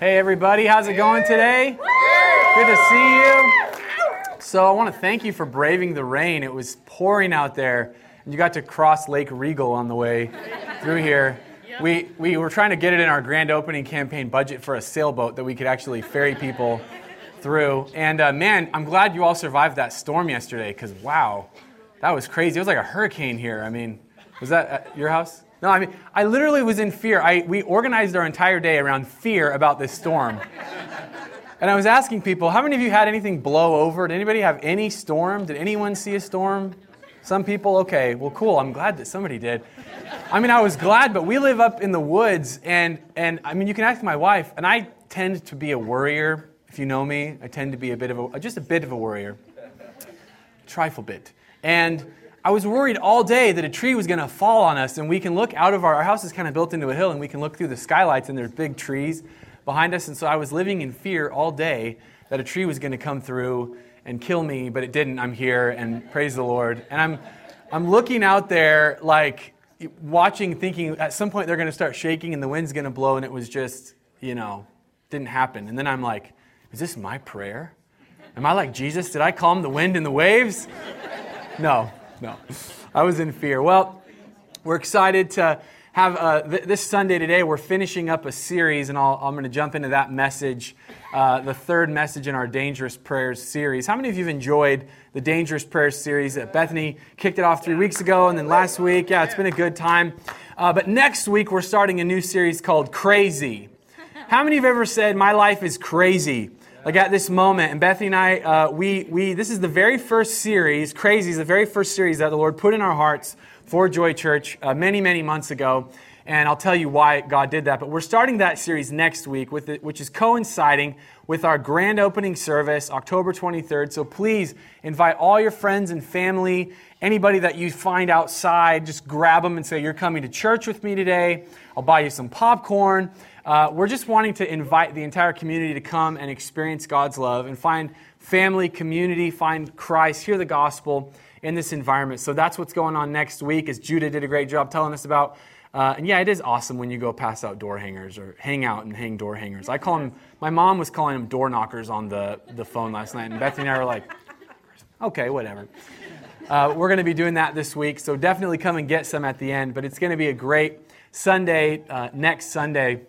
Hey, everybody, how's it going today? Good to see you. So, I want to thank you for braving the rain. It was pouring out there, and you got to cross Lake Regal on the way through here. We, we were trying to get it in our grand opening campaign budget for a sailboat that we could actually ferry people through. And uh, man, I'm glad you all survived that storm yesterday because wow, that was crazy. It was like a hurricane here. I mean, was that at your house? No, I mean, I literally was in fear. I, we organized our entire day around fear about this storm. And I was asking people, how many of you had anything blow over? Did anybody have any storm? Did anyone see a storm? Some people? Okay, well, cool. I'm glad that somebody did. I mean, I was glad, but we live up in the woods, and, and I mean, you can ask my wife, and I tend to be a worrier. If you know me, I tend to be a bit of a, just a bit of a worrier, a trifle bit. And I was worried all day that a tree was going to fall on us, and we can look out of our, our house is kind of built into a hill, and we can look through the skylights, and there's big trees behind us. And so I was living in fear all day that a tree was going to come through and kill me, but it didn't. I'm here, and praise the Lord. And I'm, I'm looking out there, like watching, thinking at some point they're going to start shaking, and the wind's going to blow, and it was just, you know, didn't happen. And then I'm like, is this my prayer? Am I like Jesus? Did I calm the wind and the waves? No, no. I was in fear. Well, we're excited to have uh, th- this Sunday today, we're finishing up a series, and i am going to jump into that message, uh, the third message in our Dangerous Prayers series. How many of you have enjoyed the Dangerous Prayers series? Uh, Bethany kicked it off three weeks ago, and then last week, yeah, it's been a good time. Uh, but next week, we're starting a new series called Crazy. How many of you have ever said, My life is crazy? Like at this moment. And Bethany and I, uh, we, we, this is the very first series, Crazy is the very first series that the Lord put in our hearts for Joy Church uh, many, many months ago. And I'll tell you why God did that. But we're starting that series next week, with it, which is coinciding with our grand opening service, October 23rd. So please invite all your friends and family, anybody that you find outside, just grab them and say, You're coming to church with me today. I'll buy you some popcorn. Uh, we're just wanting to invite the entire community to come and experience God's love and find family, community, find Christ, hear the gospel in this environment. So that's what's going on next week, as Judah did a great job telling us about. Uh, and yeah, it is awesome when you go pass out door hangers or hang out and hang door hangers. I call them, my mom was calling them door knockers on the, the phone last night, and Bethany and I were like, okay, whatever. Uh, we're going to be doing that this week, so definitely come and get some at the end. But it's going to be a great Sunday, uh, next Sunday.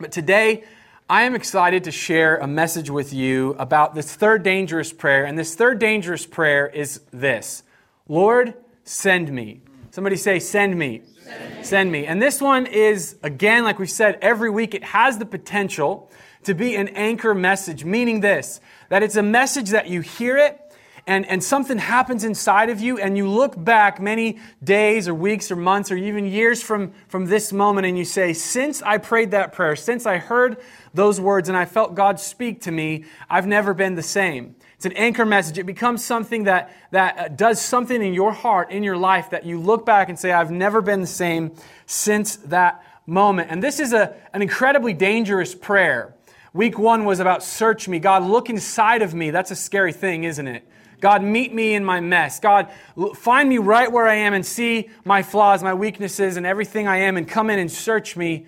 But today, I am excited to share a message with you about this third dangerous prayer. And this third dangerous prayer is this Lord, send me. Somebody say, send me. Send me. Send me. And this one is, again, like we've said every week, it has the potential to be an anchor message, meaning this that it's a message that you hear it and, and something happens inside of you, and you look back many days or weeks or months or even years from, from this moment, and you say, Since I prayed that prayer, since I heard those words and I felt God speak to me, I've never been the same. It's an anchor message. It becomes something that, that uh, does something in your heart, in your life, that you look back and say, I've never been the same since that moment. And this is a, an incredibly dangerous prayer. Week one was about search me. God, look inside of me. That's a scary thing, isn't it? God, meet me in my mess. God, find me right where I am and see my flaws, my weaknesses, and everything I am and come in and search me.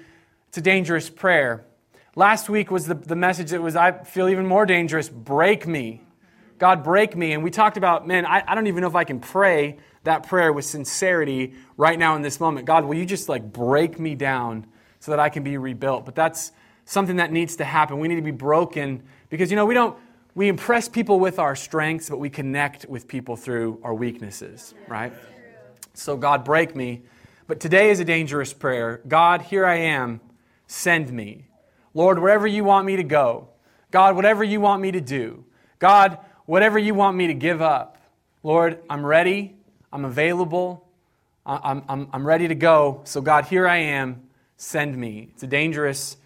It's a dangerous prayer. Last week was the, the message that was, I feel even more dangerous break me. God, break me. And we talked about, man, I, I don't even know if I can pray that prayer with sincerity right now in this moment. God, will you just like break me down so that I can be rebuilt? But that's something that needs to happen. We need to be broken because, you know, we don't we impress people with our strengths, but we connect with people through our weaknesses, right? So, God, break me. But today is a dangerous prayer. God, here I am. Send me. Lord, wherever you want me to go. God, whatever you want me to do. God, whatever you want me to give up. Lord, I'm ready. I'm available. I'm, I'm, I'm ready to go. So, God, here I am. Send me. It's a dangerous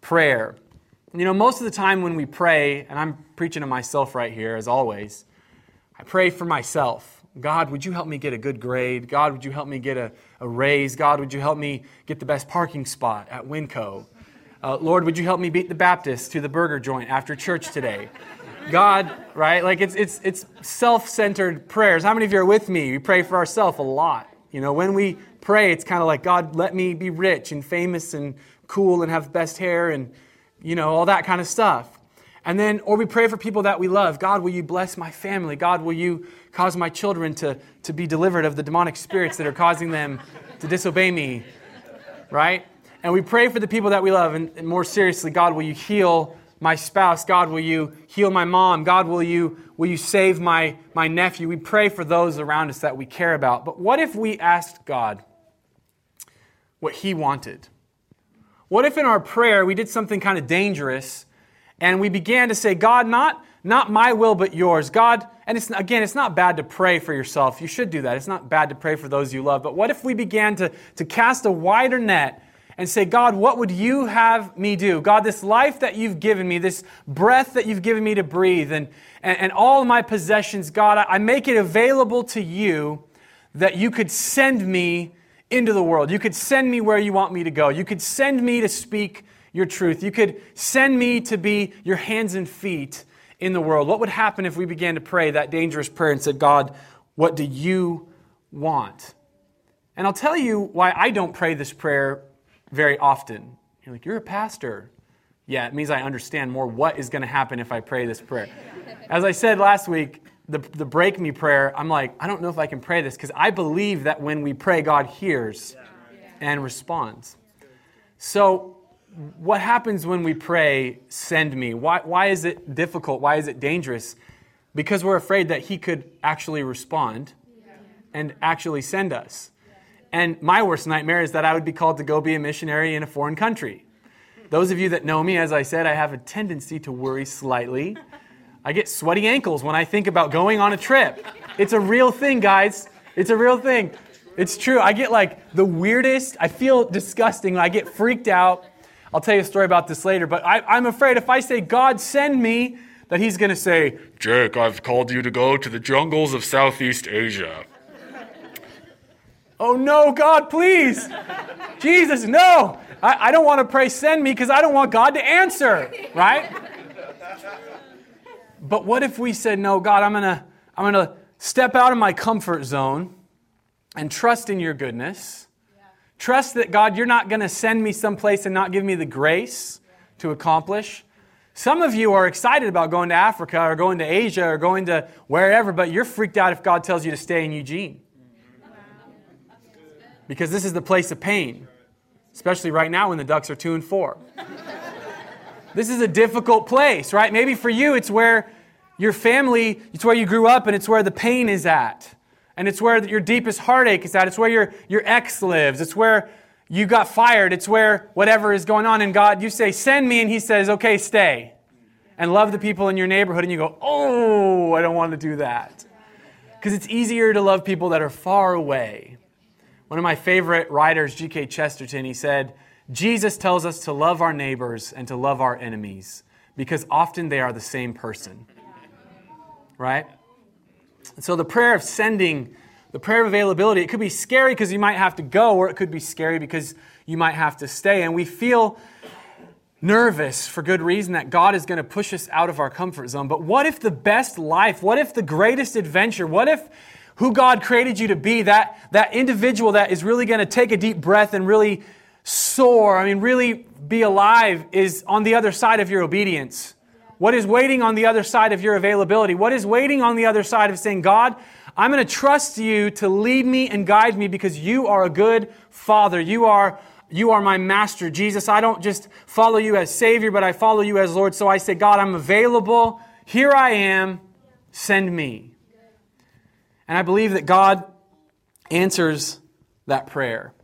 prayer. You know, most of the time when we pray, and I'm preaching to myself right here, as always, I pray for myself. God, would you help me get a good grade? God, would you help me get a, a raise? God, would you help me get the best parking spot at Winco? Uh, Lord, would you help me beat the Baptist to the burger joint after church today? God, right? Like it's, it's, it's self centered prayers. How many of you are with me? We pray for ourselves a lot. You know, when we pray, it's kind of like, God, let me be rich and famous and cool and have best hair and you know, all that kind of stuff. And then, or we pray for people that we love. God, will you bless my family? God, will you cause my children to, to be delivered of the demonic spirits that are causing them to disobey me? Right? And we pray for the people that we love. And, and more seriously, God, will you heal my spouse? God, will you heal my mom? God, will you, will you save my, my nephew? We pray for those around us that we care about. But what if we asked God what he wanted? What if in our prayer we did something kind of dangerous and we began to say, God, not, not my will, but yours. God, and it's, again, it's not bad to pray for yourself. You should do that. It's not bad to pray for those you love. But what if we began to, to cast a wider net and say, God, what would you have me do? God, this life that you've given me, this breath that you've given me to breathe, and, and, and all my possessions, God, I, I make it available to you that you could send me into the world. You could send me where you want me to go. You could send me to speak your truth. You could send me to be your hands and feet in the world. What would happen if we began to pray that dangerous prayer and said, God, what do you want? And I'll tell you why I don't pray this prayer very often. You're like, you're a pastor. Yeah, it means I understand more what is going to happen if I pray this prayer. As I said last week, the, the break me prayer, I'm like, I don't know if I can pray this because I believe that when we pray, God hears and responds. So what happens when we pray, send me? Why, why is it difficult? Why is it dangerous? Because we're afraid that He could actually respond and actually send us. And my worst nightmare is that I would be called to go be a missionary in a foreign country. Those of you that know me, as I said, I have a tendency to worry slightly. I get sweaty ankles when I think about going on a trip. It's a real thing, guys. It's a real thing. It's true. I get like the weirdest, I feel disgusting. I get freaked out I'll tell you a story about this later, but I, am afraid if I say, God, send me, that he's going to say, Jake, I've called you to go to the jungles of Southeast Asia. oh no, God, please. Jesus, no. I, I don't want to pray, send me, because I don't want God to answer, right? But what if we said, no, God, I'm going to I'm going to step out of my comfort zone and trust in your goodness Trust that God, you're not going to send me someplace and not give me the grace to accomplish. Some of you are excited about going to Africa or going to Asia or going to wherever, but you're freaked out if God tells you to stay in Eugene. Because this is the place of pain, especially right now when the Ducks are 2 and 4. This is a difficult place, right? Maybe for you, it's where your family, it's where you grew up and it's where the pain is at and it's where your deepest heartache is at. It's where your, your ex lives. It's where you got fired. It's where whatever is going on. And God, you say, send me. And He says, okay, stay. And love the people in your neighborhood. And you go, oh, I don't want to do that. Because it's easier to love people that are far away. One of my favorite writers, G.K. Chesterton, he said, Jesus tells us to love our neighbors and to love our enemies because often they are the same person. Right? And so the prayer of sending, the prayer of availability, it could be scary because you might have to go, or it could be scary because you might have to stay. And we feel nervous for good reason that God is going to push us out of our comfort zone. But what if the best life, what if the greatest adventure, what if who God created you to be, that, that individual that is really going to take a deep breath and really soar, I mean, really be alive, is on the other side of your obedience? What is waiting on the other side of your availability? What is waiting on the other side of saying, God, I'm going to trust you to lead me and guide me because you are a good father. You are, you are my master. Jesus, I don't just follow you as Savior, but I follow you as Lord. So I say, God, I'm available. Here I am. Send me. And I believe that God answers that prayer.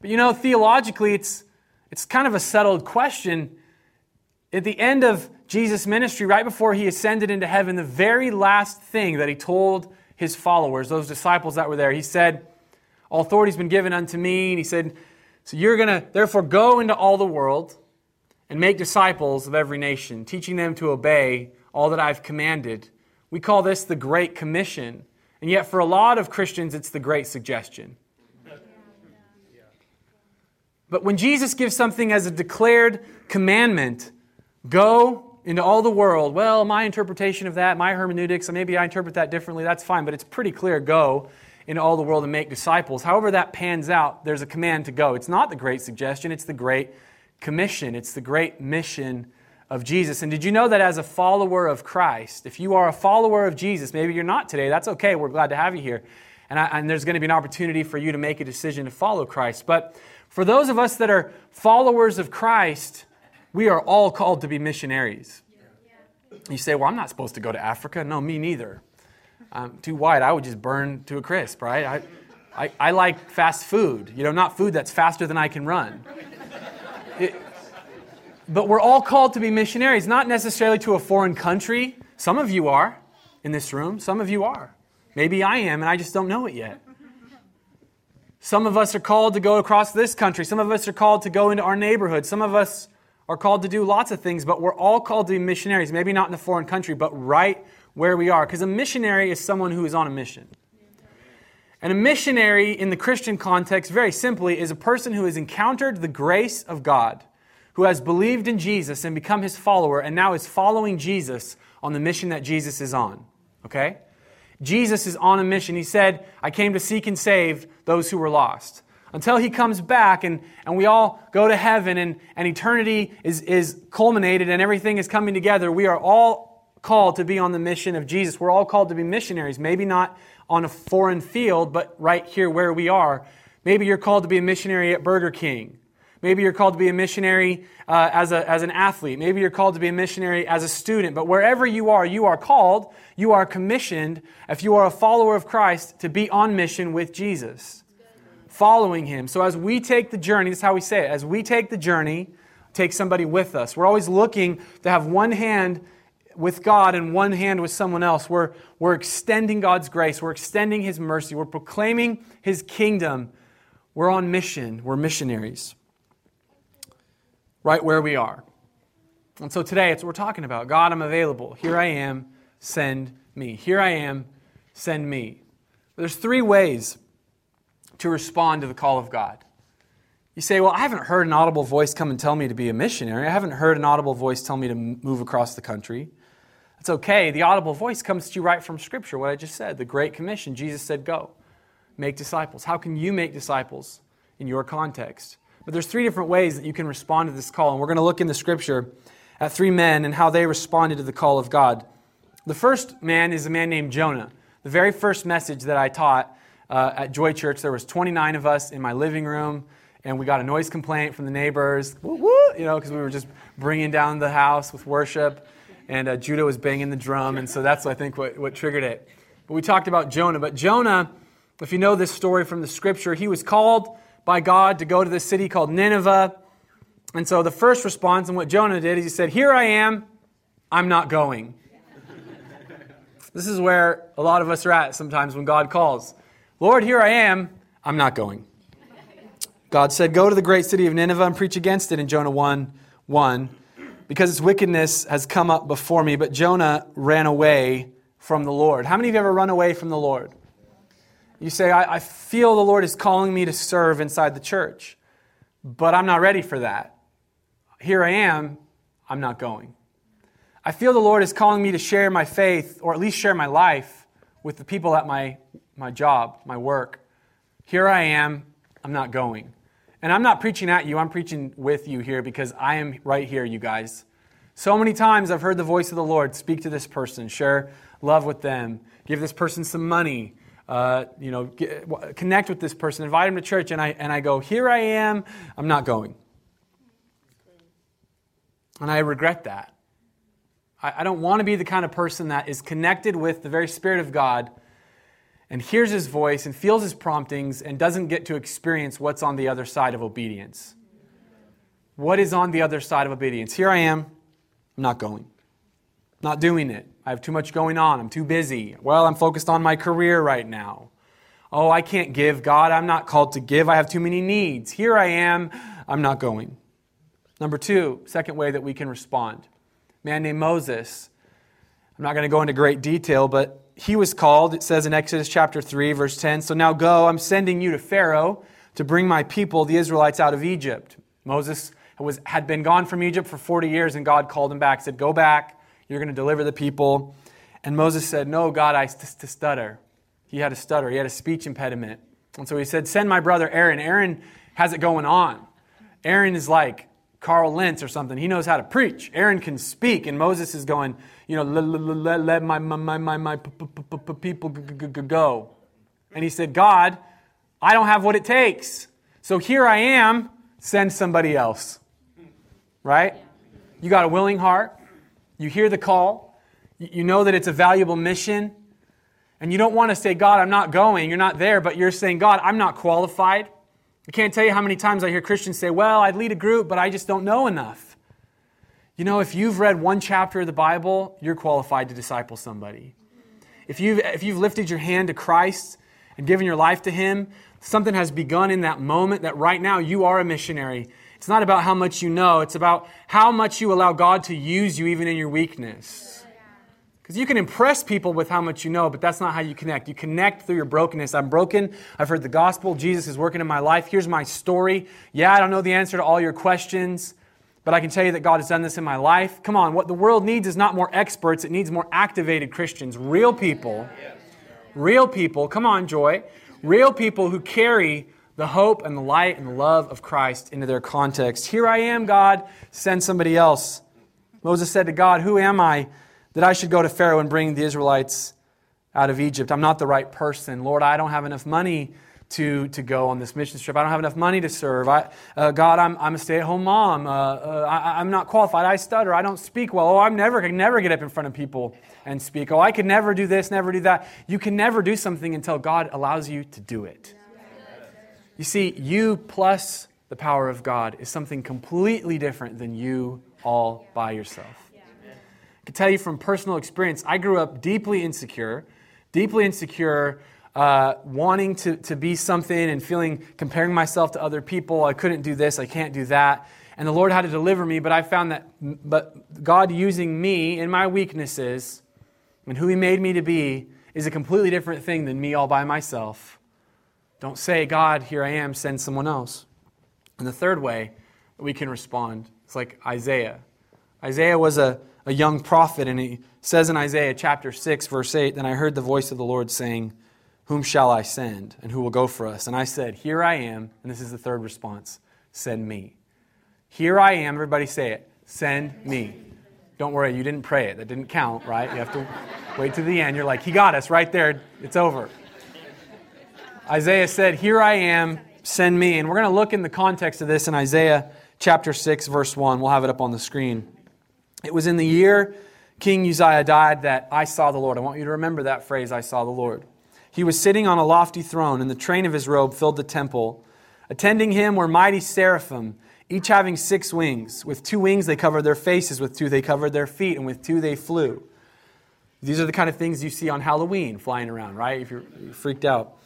But you know, theologically, it's, it's kind of a settled question. At the end of Jesus' ministry, right before he ascended into heaven, the very last thing that he told his followers, those disciples that were there, he said, All authority has been given unto me. And he said, So you're going to therefore go into all the world and make disciples of every nation, teaching them to obey all that I've commanded. We call this the Great Commission. And yet, for a lot of Christians, it's the Great Suggestion. But when Jesus gives something as a declared commandment, go into all the world. Well, my interpretation of that, my hermeneutics, maybe I interpret that differently, that's fine, but it's pretty clear go into all the world and make disciples. However, that pans out, there's a command to go. It's not the great suggestion, it's the great Commission. It's the great mission of Jesus. And did you know that as a follower of Christ, if you are a follower of Jesus, maybe you're not today, that's okay. We're glad to have you here. And, I, and there's going to be an opportunity for you to make a decision to follow Christ. But for those of us that are followers of Christ, we are all called to be missionaries. You say, Well, I'm not supposed to go to Africa. No, me neither. I'm too white. I would just burn to a crisp, right? I, I, I like fast food, you know, not food that's faster than I can run. It, but we're all called to be missionaries, not necessarily to a foreign country. Some of you are in this room, some of you are. Maybe I am, and I just don't know it yet. Some of us are called to go across this country. Some of us are called to go into our neighborhood. Some of us are called to do lots of things, but we're all called to be missionaries. Maybe not in a foreign country, but right where we are. Because a missionary is someone who is on a mission. And a missionary in the Christian context, very simply, is a person who has encountered the grace of God who has believed in Jesus and become his follower and now is following Jesus on the mission that Jesus is on. Okay? Jesus is on a mission. He said, I came to seek and save those who were lost. Until he comes back and, and we all go to heaven and, and eternity is, is culminated and everything is coming together, we are all called to be on the mission of Jesus. We're all called to be missionaries. Maybe not on a foreign field, but right here where we are. Maybe you're called to be a missionary at Burger King. Maybe you're called to be a missionary uh, as, a, as an athlete. Maybe you're called to be a missionary as a student. But wherever you are, you are called, you are commissioned, if you are a follower of Christ, to be on mission with Jesus, following him. So as we take the journey, this is how we say it, as we take the journey, take somebody with us. We're always looking to have one hand with God and one hand with someone else. We're, we're extending God's grace, we're extending his mercy, we're proclaiming his kingdom. We're on mission, we're missionaries right where we are. And so today, it's what we're talking about. God, I'm available. Here I am. Send me. Here I am. Send me. There's three ways to respond to the call of God. You say, Well, I haven't heard an audible voice come and tell me to be a missionary. I haven't heard an audible voice tell me to move across the country. That's okay. The audible voice comes to you right from Scripture, what I just said. The Great Commission. Jesus said, Go, make disciples. How can you make disciples in your context? But there's three different ways that you can respond to this call. And we're going to look in the scripture at three men and how they responded to the call of God. The first man is a man named Jonah. The very first message that I taught uh, at Joy Church, there was 29 of us in my living room, and we got a noise complaint from the neighbors, woo, you know, because we were just bringing down the house with worship, and uh, Judah was banging the drum, and so that's, I think, what, what triggered it. But we talked about Jonah. But Jonah, if you know this story from the scripture, he was called by God to go to this city called Nineveh. And so the first response, and what Jonah did, is he said, Here I am, I'm not going. this is where a lot of us are at sometimes when God calls. Lord, here I am, I'm not going. God said, Go to the great city of Nineveh and preach against it in Jonah 1 1, because its wickedness has come up before me. But Jonah ran away from the Lord. How many of you ever run away from the Lord? You say, I, I feel the Lord is calling me to serve inside the church, but I'm not ready for that. Here I am, I'm not going. I feel the Lord is calling me to share my faith, or at least share my life, with the people at my, my job, my work. Here I am, I'm not going. And I'm not preaching at you, I'm preaching with you here because I am right here, you guys. So many times I've heard the voice of the Lord speak to this person, share love with them, give this person some money, uh, you know, get, connect with this person, invite him to church, and I, and I go, here I am, I'm not going. And I regret that. I, I don't want to be the kind of person that is connected with the very Spirit of God and hears his voice and feels his promptings and doesn't get to experience what's on the other side of obedience. What is on the other side of obedience? Here I am, I'm not going, not doing it. I have too much going on. I'm too busy. Well, I'm focused on my career right now. Oh, I can't give. God, I'm not called to give. I have too many needs. Here I am. I'm not going. Number two, second way that we can respond. Man named Moses. I'm not going to go into great detail, but he was called, it says in Exodus chapter 3, verse 10. So now go, I'm sending you to Pharaoh to bring my people, the Israelites, out of Egypt. Moses was, had been gone from Egypt for 40 years, and God called him back, said, Go back. You're going to deliver the people. And Moses said, No, God, I to stutter. He had a stutter, he had a speech impediment. And so he said, Send my brother Aaron. Aaron has it going on. Aaron is like Carl Lentz or something. He knows how to preach. Aaron can speak, and Moses is going, you know, let, let my, my, my, my people go. And he said, God, I don't have what it takes. So here I am, send somebody else. Right? You got a willing heart. You hear the call. You know that it's a valuable mission. And you don't want to say, God, I'm not going. You're not there, but you're saying, God, I'm not qualified. I can't tell you how many times I hear Christians say, Well, I'd lead a group, but I just don't know enough. You know, if you've read one chapter of the Bible, you're qualified to disciple somebody. If you've, if you've lifted your hand to Christ and given your life to Him, something has begun in that moment that right now you are a missionary. It's not about how much you know, it's about how much you allow God to use you even in your weakness. Because you can impress people with how much you know, but that's not how you connect. You connect through your brokenness. I'm broken. I've heard the gospel. Jesus is working in my life. Here's my story. Yeah, I don't know the answer to all your questions, but I can tell you that God has done this in my life. Come on, what the world needs is not more experts, it needs more activated Christians, real people. Real people, come on, Joy. Real people who carry the hope and the light and the love of Christ into their context. Here I am, God, send somebody else. Moses said to God, Who am I? that I should go to Pharaoh and bring the Israelites out of Egypt. I'm not the right person. Lord, I don't have enough money to, to go on this mission trip. I don't have enough money to serve. I, uh, God, I'm, I'm a stay at home mom. Uh, uh, I, am not qualified. I stutter. I don't speak well. Oh, I'm never, I can never get up in front of people and speak. Oh, I could never do this, never do that. You can never do something until God allows you to do it. You see, you plus the power of God is something completely different than you all by yourself I can tell you from personal experience, I grew up deeply insecure, deeply insecure, uh, wanting to, to be something and feeling, comparing myself to other people. I couldn't do this, I can't do that. And the Lord had to deliver me, but I found that but God using me in my weaknesses and who He made me to be is a completely different thing than me all by myself. Don't say, God, here I am, send someone else. And the third way we can respond is like Isaiah. Isaiah was a a young prophet, and he says in Isaiah chapter 6, verse 8, Then I heard the voice of the Lord saying, Whom shall I send, and who will go for us? And I said, Here I am. And this is the third response send me. Here I am. Everybody say it. Send me. Don't worry, you didn't pray it. That didn't count, right? You have to wait to the end. You're like, He got us right there. It's over. Isaiah said, Here I am. Send me. And we're going to look in the context of this in Isaiah chapter 6, verse 1. We'll have it up on the screen. It was in the year King Uzziah died that I saw the Lord. I want you to remember that phrase, I saw the Lord. He was sitting on a lofty throne, and the train of his robe filled the temple. Attending him were mighty seraphim, each having six wings. With two wings they covered their faces, with two they covered their feet, and with two they flew. These are the kind of things you see on Halloween flying around, right? If you're freaked out.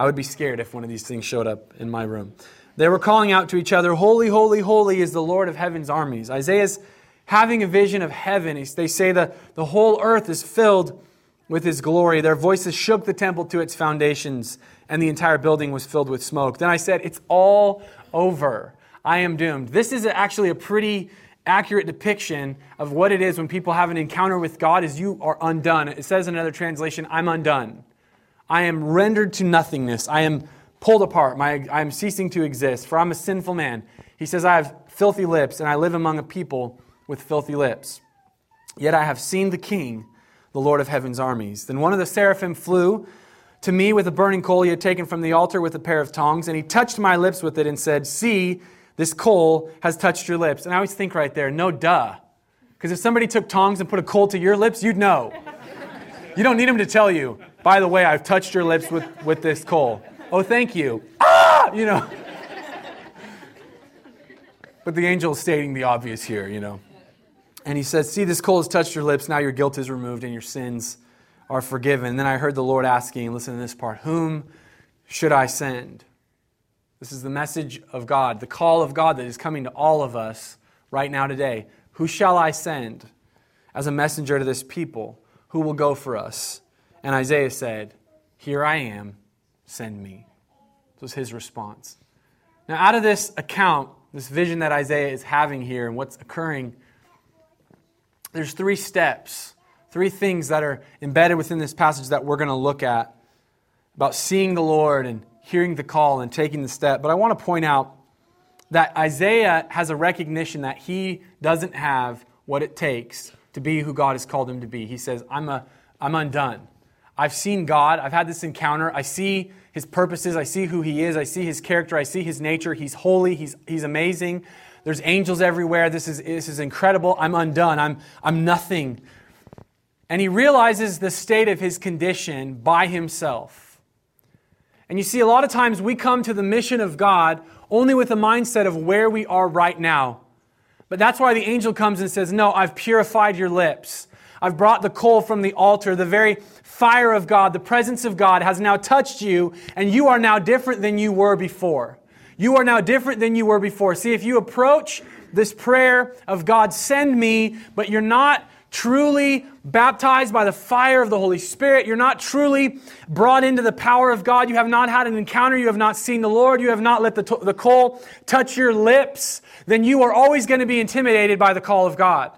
I would be scared if one of these things showed up in my room. They were calling out to each other, Holy, holy, holy is the Lord of heaven's armies. Isaiah's having a vision of heaven. They say that the whole earth is filled with his glory. Their voices shook the temple to its foundations, and the entire building was filled with smoke. Then I said, It's all over. I am doomed. This is actually a pretty accurate depiction of what it is when people have an encounter with God is you are undone. It says in another translation, I'm undone. I am rendered to nothingness. I am pulled apart. My, I am ceasing to exist, for I'm a sinful man. He says, I have filthy lips, and I live among a people with filthy lips. Yet I have seen the King, the Lord of heaven's armies. Then one of the seraphim flew to me with a burning coal he had taken from the altar with a pair of tongs, and he touched my lips with it and said, See, this coal has touched your lips. And I always think right there, no duh. Because if somebody took tongs and put a coal to your lips, you'd know. You don't need him to tell you, by the way, I've touched your lips with, with this coal. Oh, thank you. Ah! You know. But the angel is stating the obvious here, you know. And he says, See, this coal has touched your lips. Now your guilt is removed and your sins are forgiven. And then I heard the Lord asking, listen to this part, Whom should I send? This is the message of God, the call of God that is coming to all of us right now today. Who shall I send as a messenger to this people? Who will go for us? And Isaiah said, Here I am, send me. This was his response. Now, out of this account, this vision that Isaiah is having here and what's occurring there's three steps, three things that are embedded within this passage that we're going to look at about seeing the Lord and hearing the call and taking the step. But I want to point out that Isaiah has a recognition that he doesn't have what it takes to be who God has called him to be. He says, I'm, a, I'm undone. I've seen God. I've had this encounter. I see his purposes. I see who he is. I see his character. I see his nature. He's holy. He's, he's amazing. There's angels everywhere. This is, this is incredible. I'm undone. I'm, I'm nothing. And he realizes the state of his condition by himself. And you see, a lot of times we come to the mission of God only with the mindset of where we are right now. But that's why the angel comes and says, No, I've purified your lips. I've brought the coal from the altar. The very fire of God, the presence of God has now touched you, and you are now different than you were before. You are now different than you were before. See, if you approach this prayer of God, send me, but you're not truly baptized by the fire of the Holy Spirit, you're not truly brought into the power of God, you have not had an encounter, you have not seen the Lord, you have not let the, the coal touch your lips, then you are always going to be intimidated by the call of God.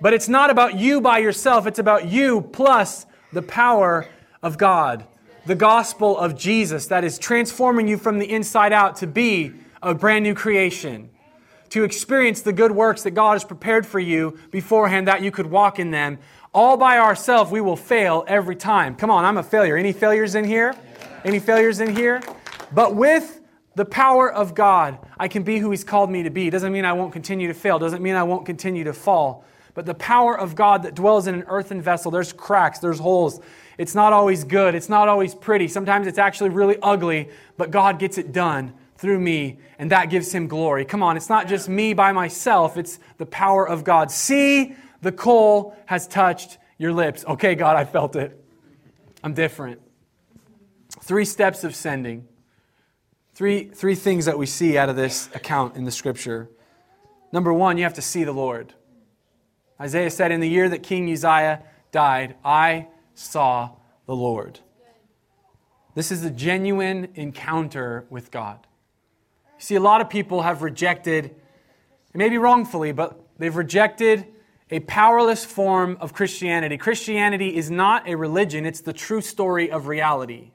But it's not about you by yourself, it's about you plus the power of God. The gospel of Jesus that is transforming you from the inside out to be a brand new creation to experience the good works that God has prepared for you beforehand that you could walk in them. All by ourselves, we will fail every time. Come on, I'm a failure. Any failures in here? Any failures in here? But with the power of God, I can be who He's called me to be. Doesn't mean I won't continue to fail, doesn't mean I won't continue to fall. But the power of God that dwells in an earthen vessel, there's cracks, there's holes. It's not always good, it's not always pretty. Sometimes it's actually really ugly, but God gets it done through me, and that gives him glory. Come on, it's not just me by myself, it's the power of God. See, the coal has touched your lips. Okay, God, I felt it. I'm different. Three steps of sending. Three, three things that we see out of this account in the scripture. Number one, you have to see the Lord. Isaiah said, In the year that King Uzziah died, I saw the Lord. This is a genuine encounter with God. You See, a lot of people have rejected, maybe wrongfully, but they've rejected a powerless form of Christianity. Christianity is not a religion, it's the true story of reality.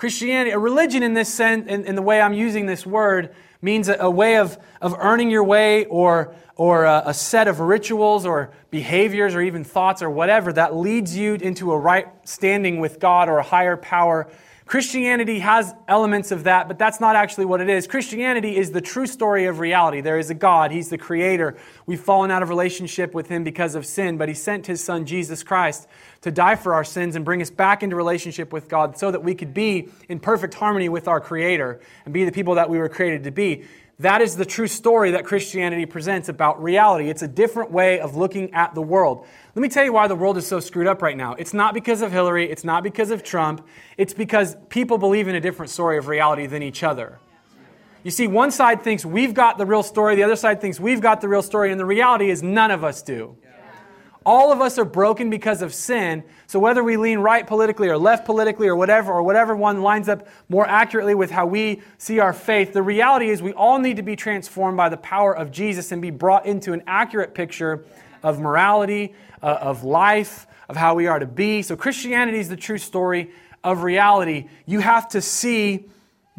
Christianity, a religion in this sense, in, in the way I'm using this word, means a, a, way of, of earning your way or, or a, a set of rituals or behaviors or even thoughts or whatever that leads you into a right standing with God or a higher power Christianity has elements of that, but that's not actually what it is. Christianity is the true story of reality. There is a God, He's the creator. We've fallen out of relationship with Him because of sin, but He sent His Son, Jesus Christ, to die for our sins and bring us back into relationship with God so that we could be in perfect harmony with our Creator and be the people that we were created to be. That is the true story that Christianity presents about reality. It's a different way of looking at the world. Let me tell you why the world is so screwed up right now. It's not because of Hillary, it's not because of Trump, it's because people believe in a different story of reality than each other. You see, one side thinks we've got the real story, the other side thinks we've got the real story, and the reality is none of us do. All of us are broken because of sin. So whether we lean right politically or left politically or whatever, or whatever one lines up more accurately with how we see our faith, the reality is we all need to be transformed by the power of Jesus and be brought into an accurate picture of morality, uh, of life, of how we are to be. So Christianity is the true story of reality. You have to see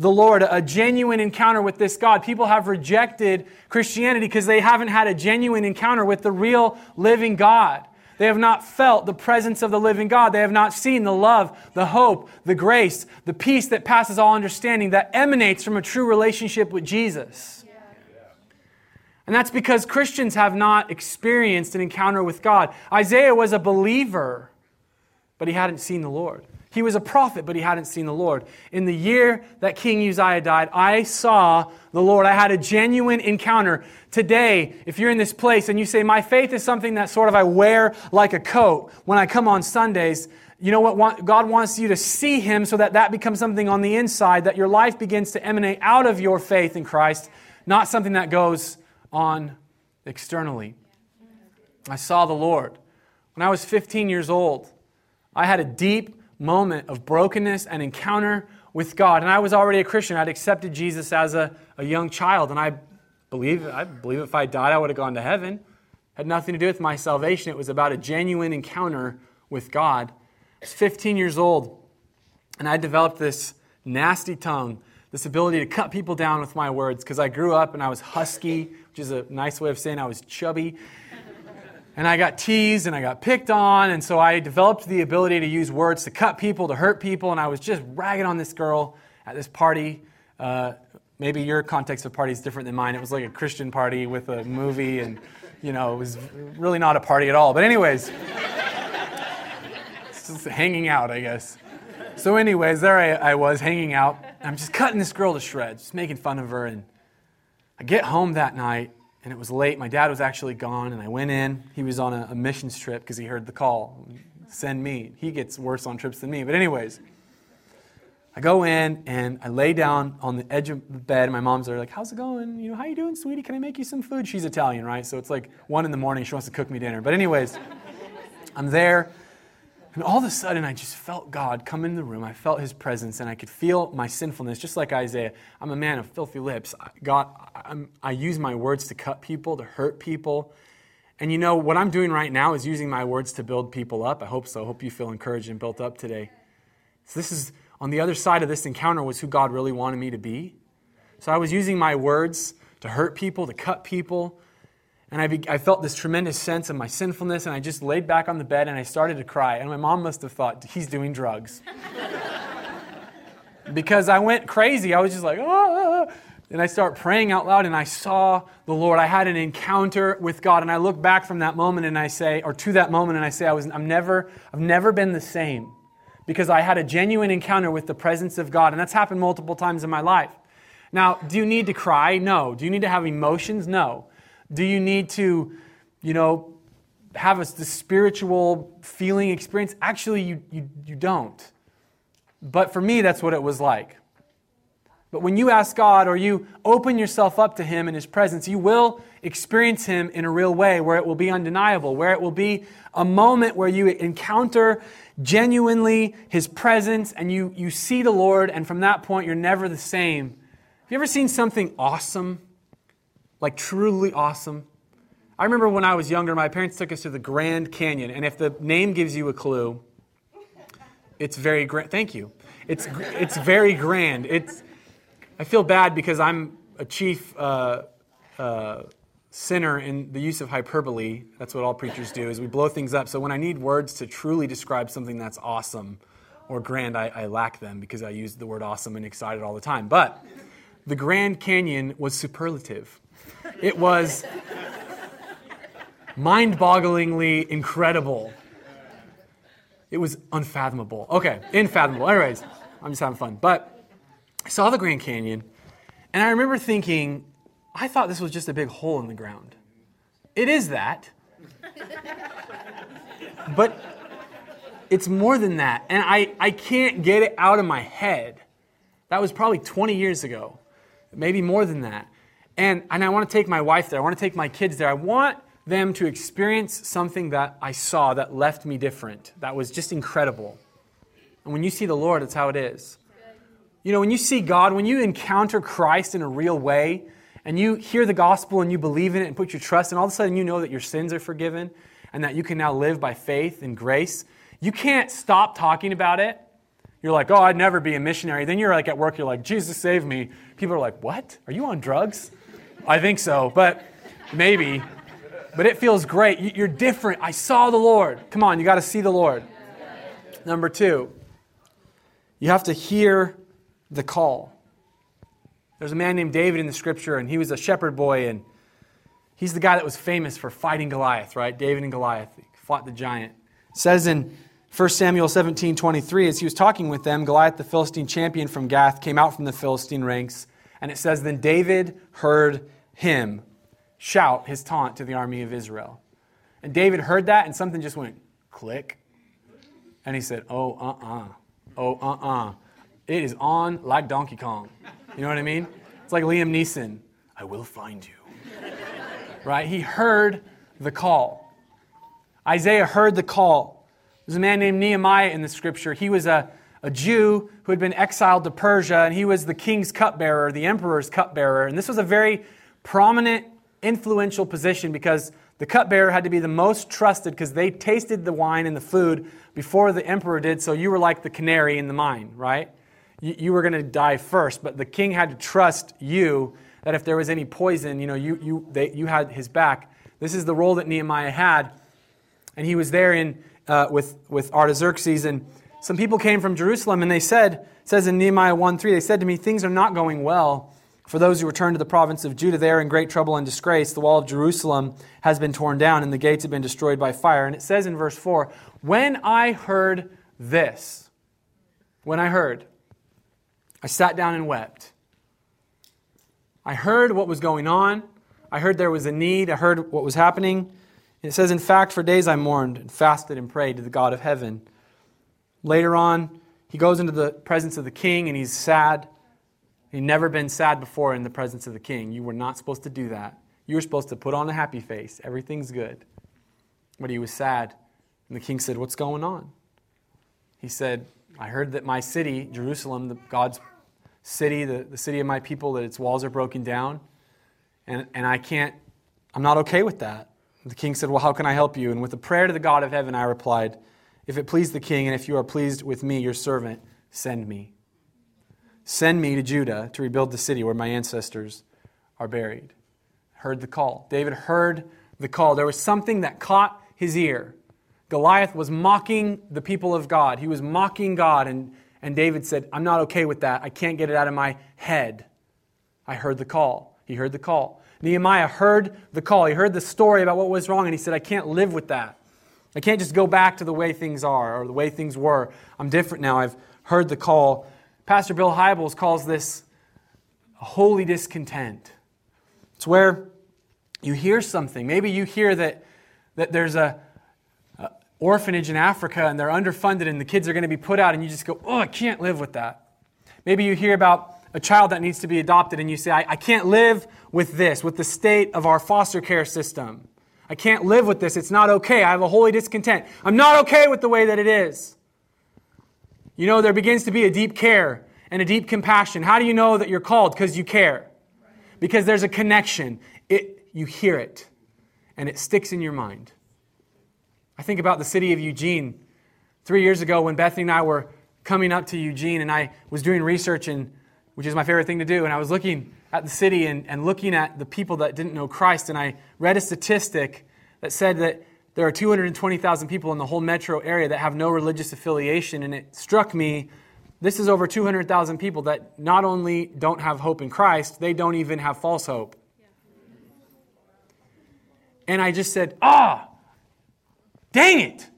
the Lord, a genuine encounter with this God. People have rejected Christianity because they haven't had a genuine encounter with the real living God. They have not felt the presence of the living God. They have not seen the love, the hope, the grace, the peace that passes all understanding that emanates from a true relationship with Jesus. And that's because Christians have not experienced an encounter with God. Isaiah was a believer, but he hadn't seen the Lord. He was a prophet, but he hadn't seen the Lord. In the year that King Uzziah died, I saw the Lord. I had a genuine encounter. Today, if you're in this place and you say, My faith is something that sort of I wear like a coat when I come on Sundays, you know what? God wants you to see Him so that that becomes something on the inside, that your life begins to emanate out of your faith in Christ, not something that goes on externally. I saw the Lord. When I was 15 years old, I had a deep moment of brokenness and encounter with God. And I was already a Christian. I'd accepted Jesus as a, a young child. And I believe, I believe if I died, I would have gone to heaven. Had nothing to do with my salvation. It was about a genuine encounter with God. I was 15 years old, and I developed this nasty tongue this ability to cut people down with my words because I grew up and I was husky, which is a nice way of saying I was chubby. And I got teased and I got picked on, and so I developed the ability to use words to cut people, to hurt people, and I was just ragging on this girl at this party. Uh, maybe your context of party is different than mine. It was like a Christian party with a movie, and you know, it was really not a party at all. But anyways, just hanging out, I guess. So, anyways, there I, I was hanging out. I'm just cutting this girl to shreds, just making fun of her, and I get home that night and it was late. My dad was actually gone, and I went in. He was on a, a missions trip because he heard the call send me. He gets worse on trips than me. But, anyways, I go in and I lay down on the edge of the bed. And my mom's there, like, How's it going? You know, how you doing, sweetie? Can I make you some food? She's Italian, right? So it's like one in the morning. She wants to cook me dinner. But, anyways, I'm there. And all of a sudden, I just felt God come in the room. I felt his presence, and I could feel my sinfulness, just like Isaiah. I'm a man of filthy lips. God, I'm, i use my words to cut people, to hurt people. And you know, what I'm doing right now is using my words to build people up. I hope so. I hope you feel encouraged and built up today. So, this is on the other side of this encounter was who God really wanted me to be. So, I was using my words to hurt people, to cut people, and I, be, I felt this tremendous sense of my sinfulness, and I just laid back on the bed and I started to cry. And my mom must have thought, he's doing drugs. because I went crazy. I was just like, ah. And I start praying out loud, and I saw the Lord. I had an encounter with God, and I look back from that moment and I say, or to that moment, and I say, I was, I'm never, I've never been the same because I had a genuine encounter with the presence of God, and that's happened multiple times in my life. Now, do you need to cry? No. Do you need to have emotions? No. Do you need to, you know, have a, the spiritual feeling experience? Actually, you, you, you don't. But for me, that's what it was like. But when you ask God or you open yourself up to Him in His presence, you will experience Him in a real way where it will be undeniable, where it will be a moment where you encounter genuinely His presence and you, you see the Lord, and from that point, you're never the same. Have you ever seen something awesome? Like truly awesome. I remember when I was younger, my parents took us to the Grand Canyon, and if the name gives you a clue, it's very grand. Thank you. It's it's very grand. It's I feel bad because I'm a chief uh, uh, sinner in the use of hyperbole. That's what all preachers do. Is we blow things up. So when I need words to truly describe something that's awesome or grand, I, I lack them because I use the word awesome and excited all the time. But the Grand Canyon was superlative. It was mind bogglingly incredible. It was unfathomable. Okay, unfathomable. Anyways, I'm just having fun. But I saw the Grand Canyon, and I remember thinking, I thought this was just a big hole in the ground. It is that. but it's more than that. And I, I can't get it out of my head. That was probably 20 years ago, maybe more than that. And, and I want to take my wife there. I want to take my kids there. I want them to experience something that I saw that left me different, that was just incredible. And when you see the Lord, it's how it is. You know, when you see God, when you encounter Christ in a real way, and you hear the gospel and you believe in it and put your trust, and all of a sudden you know that your sins are forgiven and that you can now live by faith and grace, you can't stop talking about it. You're like, oh, I'd never be a missionary. Then you're like at work, you're like, Jesus, save me. People are like, what? Are you on drugs? I think so, but maybe. But it feels great. You're different. I saw the Lord. Come on, you got to see the Lord. Number two, you have to hear the call. There's a man named David in the scripture, and he was a shepherd boy, and he's the guy that was famous for fighting Goliath, right? David and Goliath fought the giant. It says in 1 Samuel 17 23, as he was talking with them, Goliath, the Philistine champion from Gath, came out from the Philistine ranks and it says, Then David heard him shout his taunt to the army of Israel. And David heard that, and something just went click. And he said, Oh, uh uh-uh. uh. Oh, uh uh-uh. uh. It is on like Donkey Kong. You know what I mean? It's like Liam Neeson. I will find you. right? He heard the call. Isaiah heard the call. There's a man named Nehemiah in the scripture. He was a a Jew who had been exiled to Persia, and he was the king's cupbearer, the emperor's cupbearer. And this was a very prominent, influential position because the cupbearer had to be the most trusted because they tasted the wine and the food before the emperor did, so you were like the canary in the mine, right? you, you were going to die first, but the king had to trust you that if there was any poison, you know, you, you, they, you had his back. This is the role that Nehemiah had. And he was there in, uh, with, with Artaxerxes. And some people came from Jerusalem and they said, says in Nehemiah 1 3, they said to me, Things are not going well. For those who return to the province of Judah, they are in great trouble and disgrace. The wall of Jerusalem has been torn down, and the gates have been destroyed by fire. And it says in verse 4 When I heard this, when I heard, I sat down and wept. I heard what was going on. I heard there was a need. I heard what was happening. It says, In fact, for days I mourned and fasted and prayed to the God of heaven. Later on, he goes into the presence of the king and he's sad. He'd never been sad before in the presence of the king. You were not supposed to do that. You were supposed to put on a happy face. Everything's good. But he was sad. And the king said, What's going on? He said, I heard that my city, Jerusalem, the, God's city, the, the city of my people, that its walls are broken down. And, and I can't, I'm not okay with that. The king said, Well, how can I help you? And with a prayer to the God of heaven, I replied, If it please the king, and if you are pleased with me, your servant, send me. Send me to Judah to rebuild the city where my ancestors are buried. Heard the call. David heard the call. There was something that caught his ear. Goliath was mocking the people of God. He was mocking God, and, and David said, I'm not okay with that. I can't get it out of my head. I heard the call. He heard the call. Nehemiah heard the call. He heard the story about what was wrong, and he said, I can't live with that. I can't just go back to the way things are or the way things were. I'm different now. I've heard the call. Pastor Bill Hybels calls this holy discontent. It's where you hear something. Maybe you hear that, that there's a, a orphanage in Africa and they're underfunded and the kids are going to be put out, and you just go, oh, I can't live with that. Maybe you hear about a child that needs to be adopted and you say, I, I can't live with this, with the state of our foster care system. I can't live with this. It's not okay. I have a holy discontent. I'm not okay with the way that it is. You know, there begins to be a deep care and a deep compassion. How do you know that you're called? Because you care. Because there's a connection. It, you hear it, and it sticks in your mind. I think about the city of Eugene. Three years ago, when Bethany and I were coming up to Eugene, and I was doing research, and, which is my favorite thing to do, and I was looking at the city and, and looking at the people that didn't know Christ, and I read a statistic that said that there are 220,000 people in the whole metro area that have no religious affiliation, and it struck me this is over 200,000 people that not only don't have hope in Christ, they don't even have false hope. And I just said, ah, oh, dang it,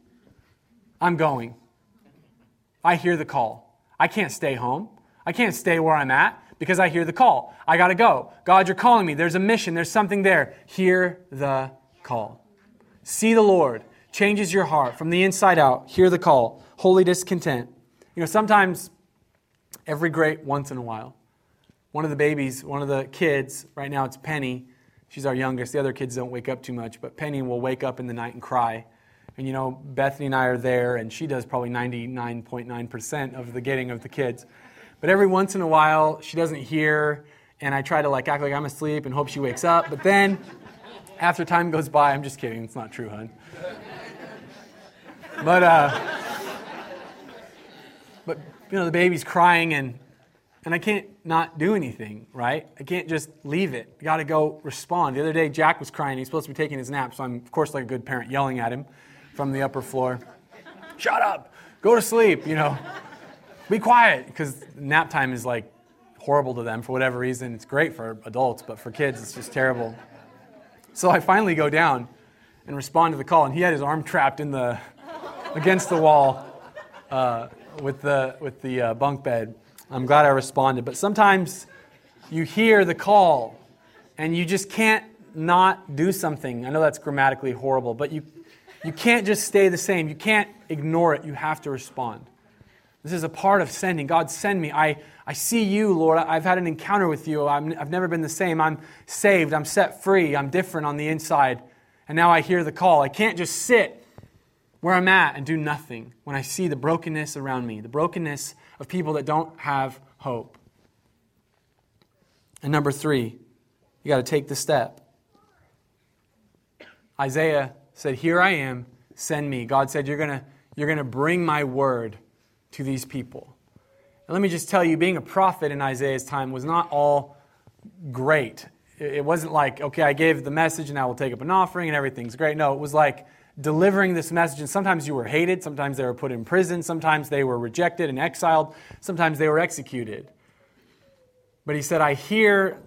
I'm going. I hear the call. I can't stay home. I can't stay where I'm at because I hear the call. I got to go. God, you're calling me. There's a mission, there's something there. Hear the call. See the Lord. Changes your heart from the inside out. Hear the call. Holy discontent. You know, sometimes, every great once in a while, one of the babies, one of the kids, right now it's Penny. She's our youngest. The other kids don't wake up too much, but Penny will wake up in the night and cry. And you know, Bethany and I are there, and she does probably 99.9% of the getting of the kids. But every once in a while, she doesn't hear, and I try to like act like I'm asleep and hope she wakes up. But then after time goes by, I'm just kidding, it's not true, hon. But, uh, but you know, the baby's crying and, and I can't not do anything, right? I can't just leave it. I got to go respond. The other day, Jack was crying. He's supposed to be taking his nap, so I'm, of course, like a good parent, yelling at him from the upper floor. Shut up! Go to sleep, you know. Be quiet, because nap time is like horrible to them for whatever reason. It's great for adults, but for kids, it's just terrible. So I finally go down and respond to the call, and he had his arm trapped in the against the wall uh, with the with the uh, bunk bed. I'm glad I responded, but sometimes you hear the call, and you just can't not do something. I know that's grammatically horrible, but you you can't just stay the same. You can't ignore it. You have to respond. This is a part of sending. God, send me. I, I see you, Lord. I've had an encounter with you. i have never been the same. I'm saved. I'm set free. I'm different on the inside. And now I hear the call. I can't just sit where I'm at and do nothing when I see the brokenness around me, the brokenness of people that don't have hope. And number three, you got to take the step. Isaiah said, Here I am, send me. God said, You're going to you're going to bring my word to these people. And let me just tell you, being a prophet in Isaiah's time was not all great. It wasn't like, okay, I gave the message and I will take up an offering and everything's great. No, it was like delivering this message. And sometimes you were hated, sometimes they were put in prison, sometimes they were rejected and exiled, sometimes they were executed. But he said, I hear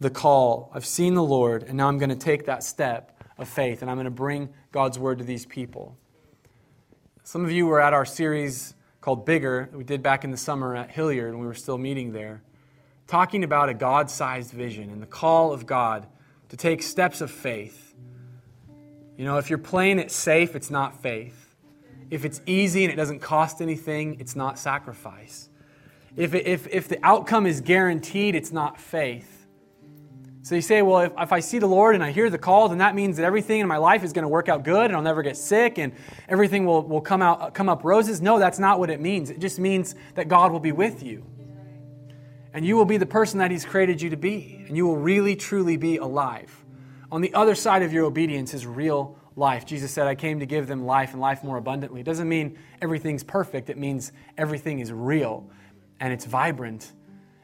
the call, I've seen the Lord, and now I'm going to take that step of faith and I'm going to bring God's word to these people. Some of you were at our series called Bigger we did back in the summer at Hilliard, and we were still meeting there, talking about a God sized vision and the call of God to take steps of faith. You know, if you're playing it safe, it's not faith. If it's easy and it doesn't cost anything, it's not sacrifice. If, if, if the outcome is guaranteed, it's not faith. So you say, well, if, if I see the Lord and I hear the call, then that means that everything in my life is going to work out good and I'll never get sick and everything will, will come, out, come up roses. No, that's not what it means. It just means that God will be with you. And you will be the person that He's created you to be. And you will really, truly be alive. On the other side of your obedience is real life. Jesus said, I came to give them life and life more abundantly. It doesn't mean everything's perfect, it means everything is real and it's vibrant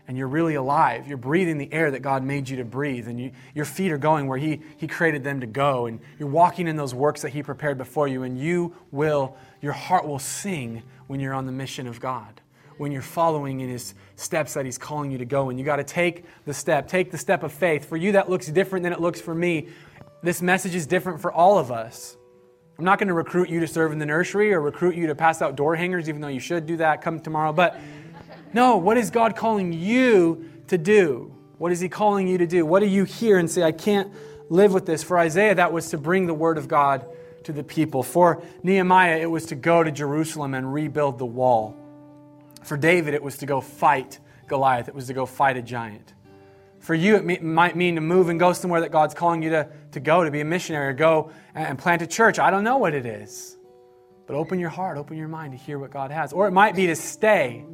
and you're really alive. You're breathing the air that God made you to breathe, and you, your feet are going where he, he created them to go, and you're walking in those works that He prepared before you, and you will, your heart will sing when you're on the mission of God, when you're following in His steps that He's calling you to go. And you got to take the step, take the step of faith. For you, that looks different than it looks for me. This message is different for all of us. I'm not going to recruit you to serve in the nursery or recruit you to pass out door hangers, even though you should do that come tomorrow. But no, what is God calling you to do? What is He calling you to do? What do you hear and say, I can't live with this? For Isaiah, that was to bring the Word of God to the people. For Nehemiah, it was to go to Jerusalem and rebuild the wall. For David, it was to go fight Goliath, it was to go fight a giant. For you, it might mean to move and go somewhere that God's calling you to, to go, to be a missionary, or go and plant a church. I don't know what it is. But open your heart, open your mind to hear what God has. Or it might be to stay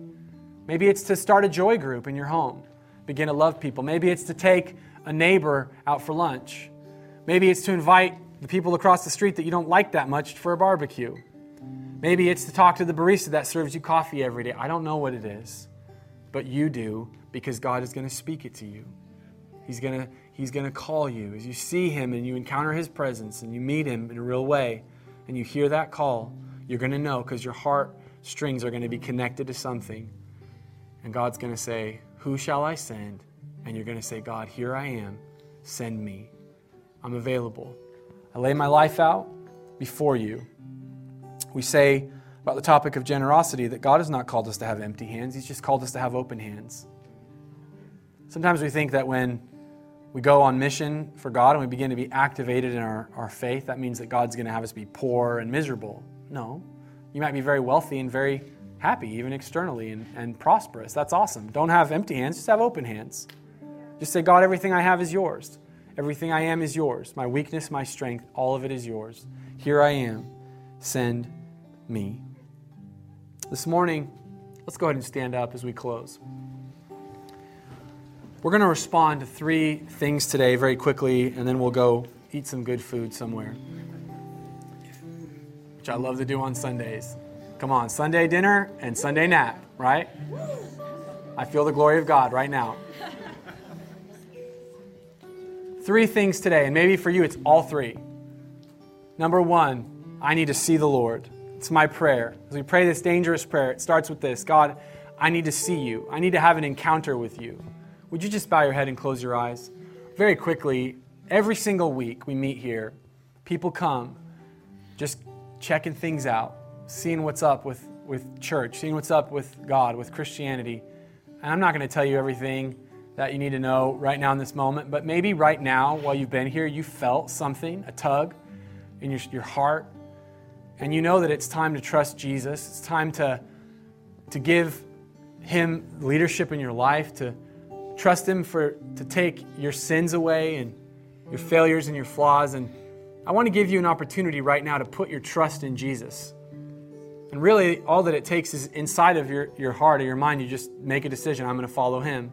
Maybe it's to start a joy group in your home, begin to love people. Maybe it's to take a neighbor out for lunch. Maybe it's to invite the people across the street that you don't like that much for a barbecue. Maybe it's to talk to the barista that serves you coffee every day. I don't know what it is, but you do because God is going to speak it to you. He's going to he's going to call you as you see him and you encounter his presence and you meet him in a real way and you hear that call. You're going to know because your heart strings are going to be connected to something and God's going to say, Who shall I send? And you're going to say, God, here I am. Send me. I'm available. I lay my life out before you. We say about the topic of generosity that God has not called us to have empty hands, He's just called us to have open hands. Sometimes we think that when we go on mission for God and we begin to be activated in our, our faith, that means that God's going to have us be poor and miserable. No. You might be very wealthy and very happy, even externally, and, and prosperous. That's awesome. Don't have empty hands, just have open hands. Just say, God, everything I have is yours. Everything I am is yours. My weakness, my strength, all of it is yours. Here I am. Send me. This morning, let's go ahead and stand up as we close. We're going to respond to three things today very quickly, and then we'll go eat some good food somewhere, which I love to do on Sundays. Come on, Sunday dinner and Sunday nap, right? I feel the glory of God right now. Three things today, and maybe for you it's all three. Number one, I need to see the Lord. It's my prayer. As we pray this dangerous prayer, it starts with this God, I need to see you. I need to have an encounter with you. Would you just bow your head and close your eyes? Very quickly, every single week we meet here, people come just checking things out seeing what's up with, with church, seeing what's up with God, with Christianity. And I'm not going to tell you everything that you need to know right now in this moment, but maybe right now, while you've been here, you felt something, a tug in your, your heart, and you know that it's time to trust Jesus. It's time to, to give Him leadership in your life, to trust Him for, to take your sins away and your failures and your flaws. And I want to give you an opportunity right now to put your trust in Jesus. And really, all that it takes is inside of your, your heart or your mind, you just make a decision I'm going to follow Him.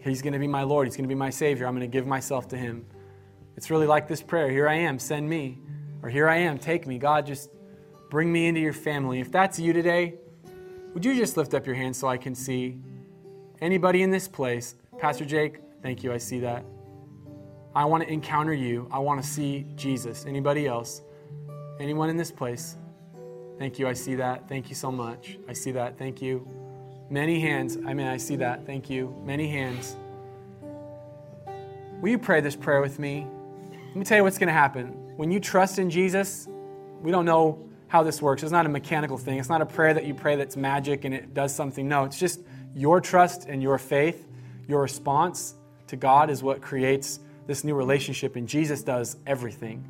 He's going to be my Lord. He's going to be my Savior. I'm going to give myself to Him. It's really like this prayer Here I am, send me. Or here I am, take me. God, just bring me into your family. If that's you today, Would you just lift up your hand so I can see anybody in this place? Pastor Jake, thank you. I see that. I want to encounter you. I want to see Jesus. Anybody else? Anyone in this place? Thank you. I see that. Thank you so much. I see that. Thank you. Many hands. I mean, I see that. Thank you. Many hands. Will you pray this prayer with me? Let me tell you what's going to happen. When you trust in Jesus, we don't know how this works. It's not a mechanical thing. It's not a prayer that you pray that's magic and it does something. No, it's just your trust and your faith, your response to God is what creates this new relationship. And Jesus does everything.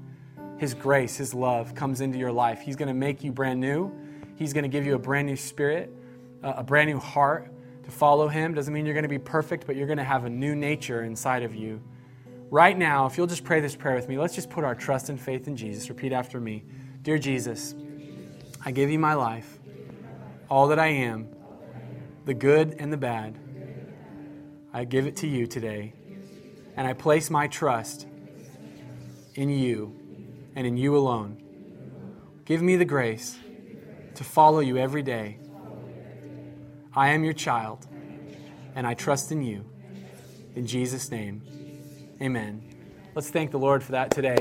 His grace, His love comes into your life. He's going to make you brand new. He's going to give you a brand new spirit, uh, a brand new heart to follow Him. Doesn't mean you're going to be perfect, but you're going to have a new nature inside of you. Right now, if you'll just pray this prayer with me, let's just put our trust and faith in Jesus. Repeat after me Dear Jesus, I give you my life, all that I am, the good and the bad. I give it to you today, and I place my trust in you and in you alone. Give me the grace to follow you every day. I am your child, and I trust in you. In Jesus' name, amen. Let's thank the Lord for that today.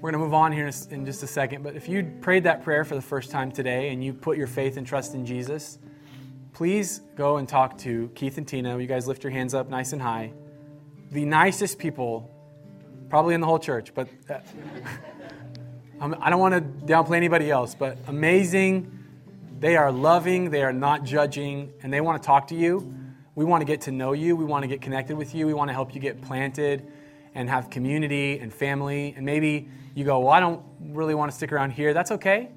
We're going to move on here in just a second, but if you prayed that prayer for the first time today and you put your faith and trust in Jesus, please go and talk to Keith and Tina. You guys lift your hands up nice and high. The nicest people, probably in the whole church, but uh, I don't want to downplay anybody else, but amazing. They are loving, they are not judging, and they want to talk to you. We want to get to know you, we want to get connected with you, we want to help you get planted and have community and family, and maybe you go, Well, I don't really want to stick around here. That's okay.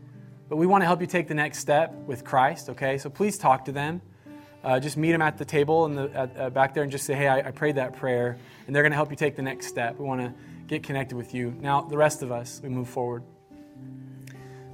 But we want to help you take the next step with Christ, okay? So please talk to them. Uh, just meet them at the table and the, uh, back there and just say, Hey, I, I prayed that prayer. And they're going to help you take the next step. We want to get connected with you. Now, the rest of us, we move forward.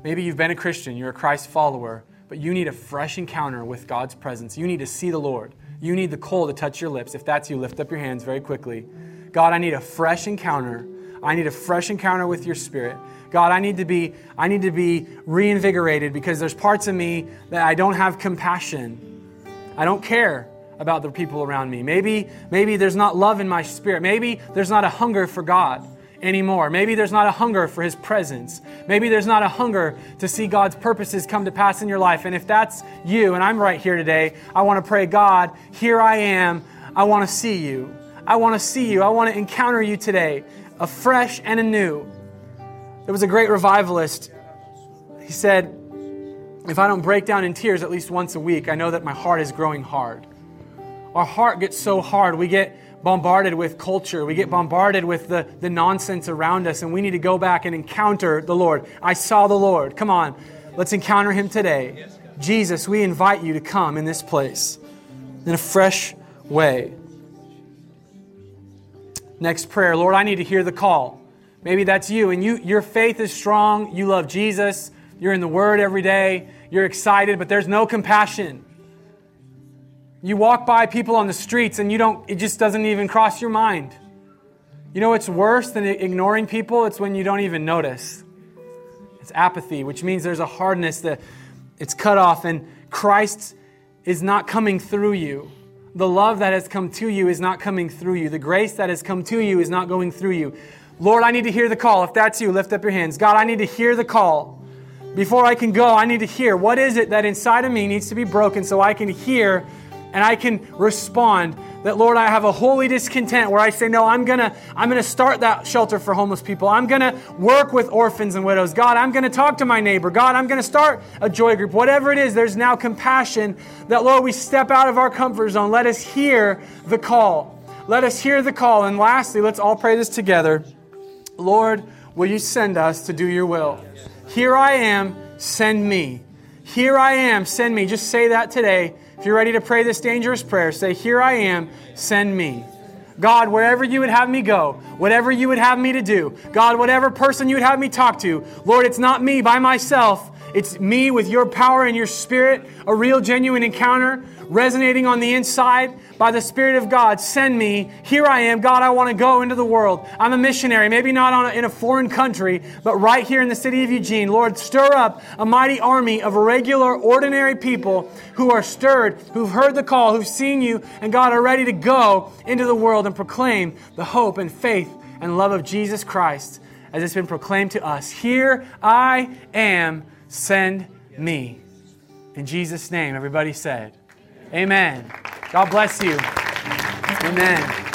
Maybe you've been a Christian, you're a Christ follower, but you need a fresh encounter with God's presence. You need to see the Lord. You need the coal to touch your lips. If that's you, lift up your hands very quickly. God, I need a fresh encounter I need a fresh encounter with your spirit. God, I need to be I need to be reinvigorated because there's parts of me that I don't have compassion. I don't care about the people around me. Maybe maybe there's not love in my spirit. Maybe there's not a hunger for God anymore. Maybe there's not a hunger for his presence. Maybe there's not a hunger to see God's purposes come to pass in your life. And if that's you and I'm right here today, I want to pray, God, here I am. I want to see you. I want to see you. I want to encounter you today afresh and anew. There was a great revivalist. He said, If I don't break down in tears at least once a week, I know that my heart is growing hard. Our heart gets so hard. We get bombarded with culture. We get bombarded with the, the nonsense around us, and we need to go back and encounter the Lord. I saw the Lord. Come on, let's encounter him today. Jesus, we invite you to come in this place in a fresh way. Next prayer, Lord, I need to hear the call. Maybe that's you, and you, your faith is strong. You love Jesus. You're in the Word every day. You're excited, but there's no compassion. You walk by people on the streets, and you don't. It just doesn't even cross your mind. You know what's worse than ignoring people? It's when you don't even notice. It's apathy, which means there's a hardness that it's cut off, and Christ is not coming through you. The love that has come to you is not coming through you. The grace that has come to you is not going through you. Lord, I need to hear the call. If that's you, lift up your hands. God, I need to hear the call. Before I can go, I need to hear what is it that inside of me needs to be broken so I can hear and I can respond that Lord, I have a holy discontent where I say, no, I'm gonna, I'm gonna start that shelter for homeless people. I'm gonna work with orphans and widows. God, I'm gonna talk to my neighbor. God, I'm gonna start a joy group. Whatever it is, there's now compassion that Lord, we step out of our comfort zone. Let us hear the call. Let us hear the call. And lastly, let's all pray this together. Lord, will you send us to do your will? Here I am, send me. Here I am, send me. Just say that today. If you're ready to pray this dangerous prayer, say, Here I am, send me. God, wherever you would have me go, whatever you would have me to do, God, whatever person you would have me talk to, Lord, it's not me by myself. It's me with your power and your spirit, a real, genuine encounter resonating on the inside by the Spirit of God. Send me. Here I am. God, I want to go into the world. I'm a missionary, maybe not a, in a foreign country, but right here in the city of Eugene. Lord, stir up a mighty army of regular, ordinary people who are stirred, who've heard the call, who've seen you, and God are ready to go into the world and proclaim the hope and faith and love of Jesus Christ as it's been proclaimed to us. Here I am, send me. In Jesus' name, everybody said, Amen. God bless you. Amen.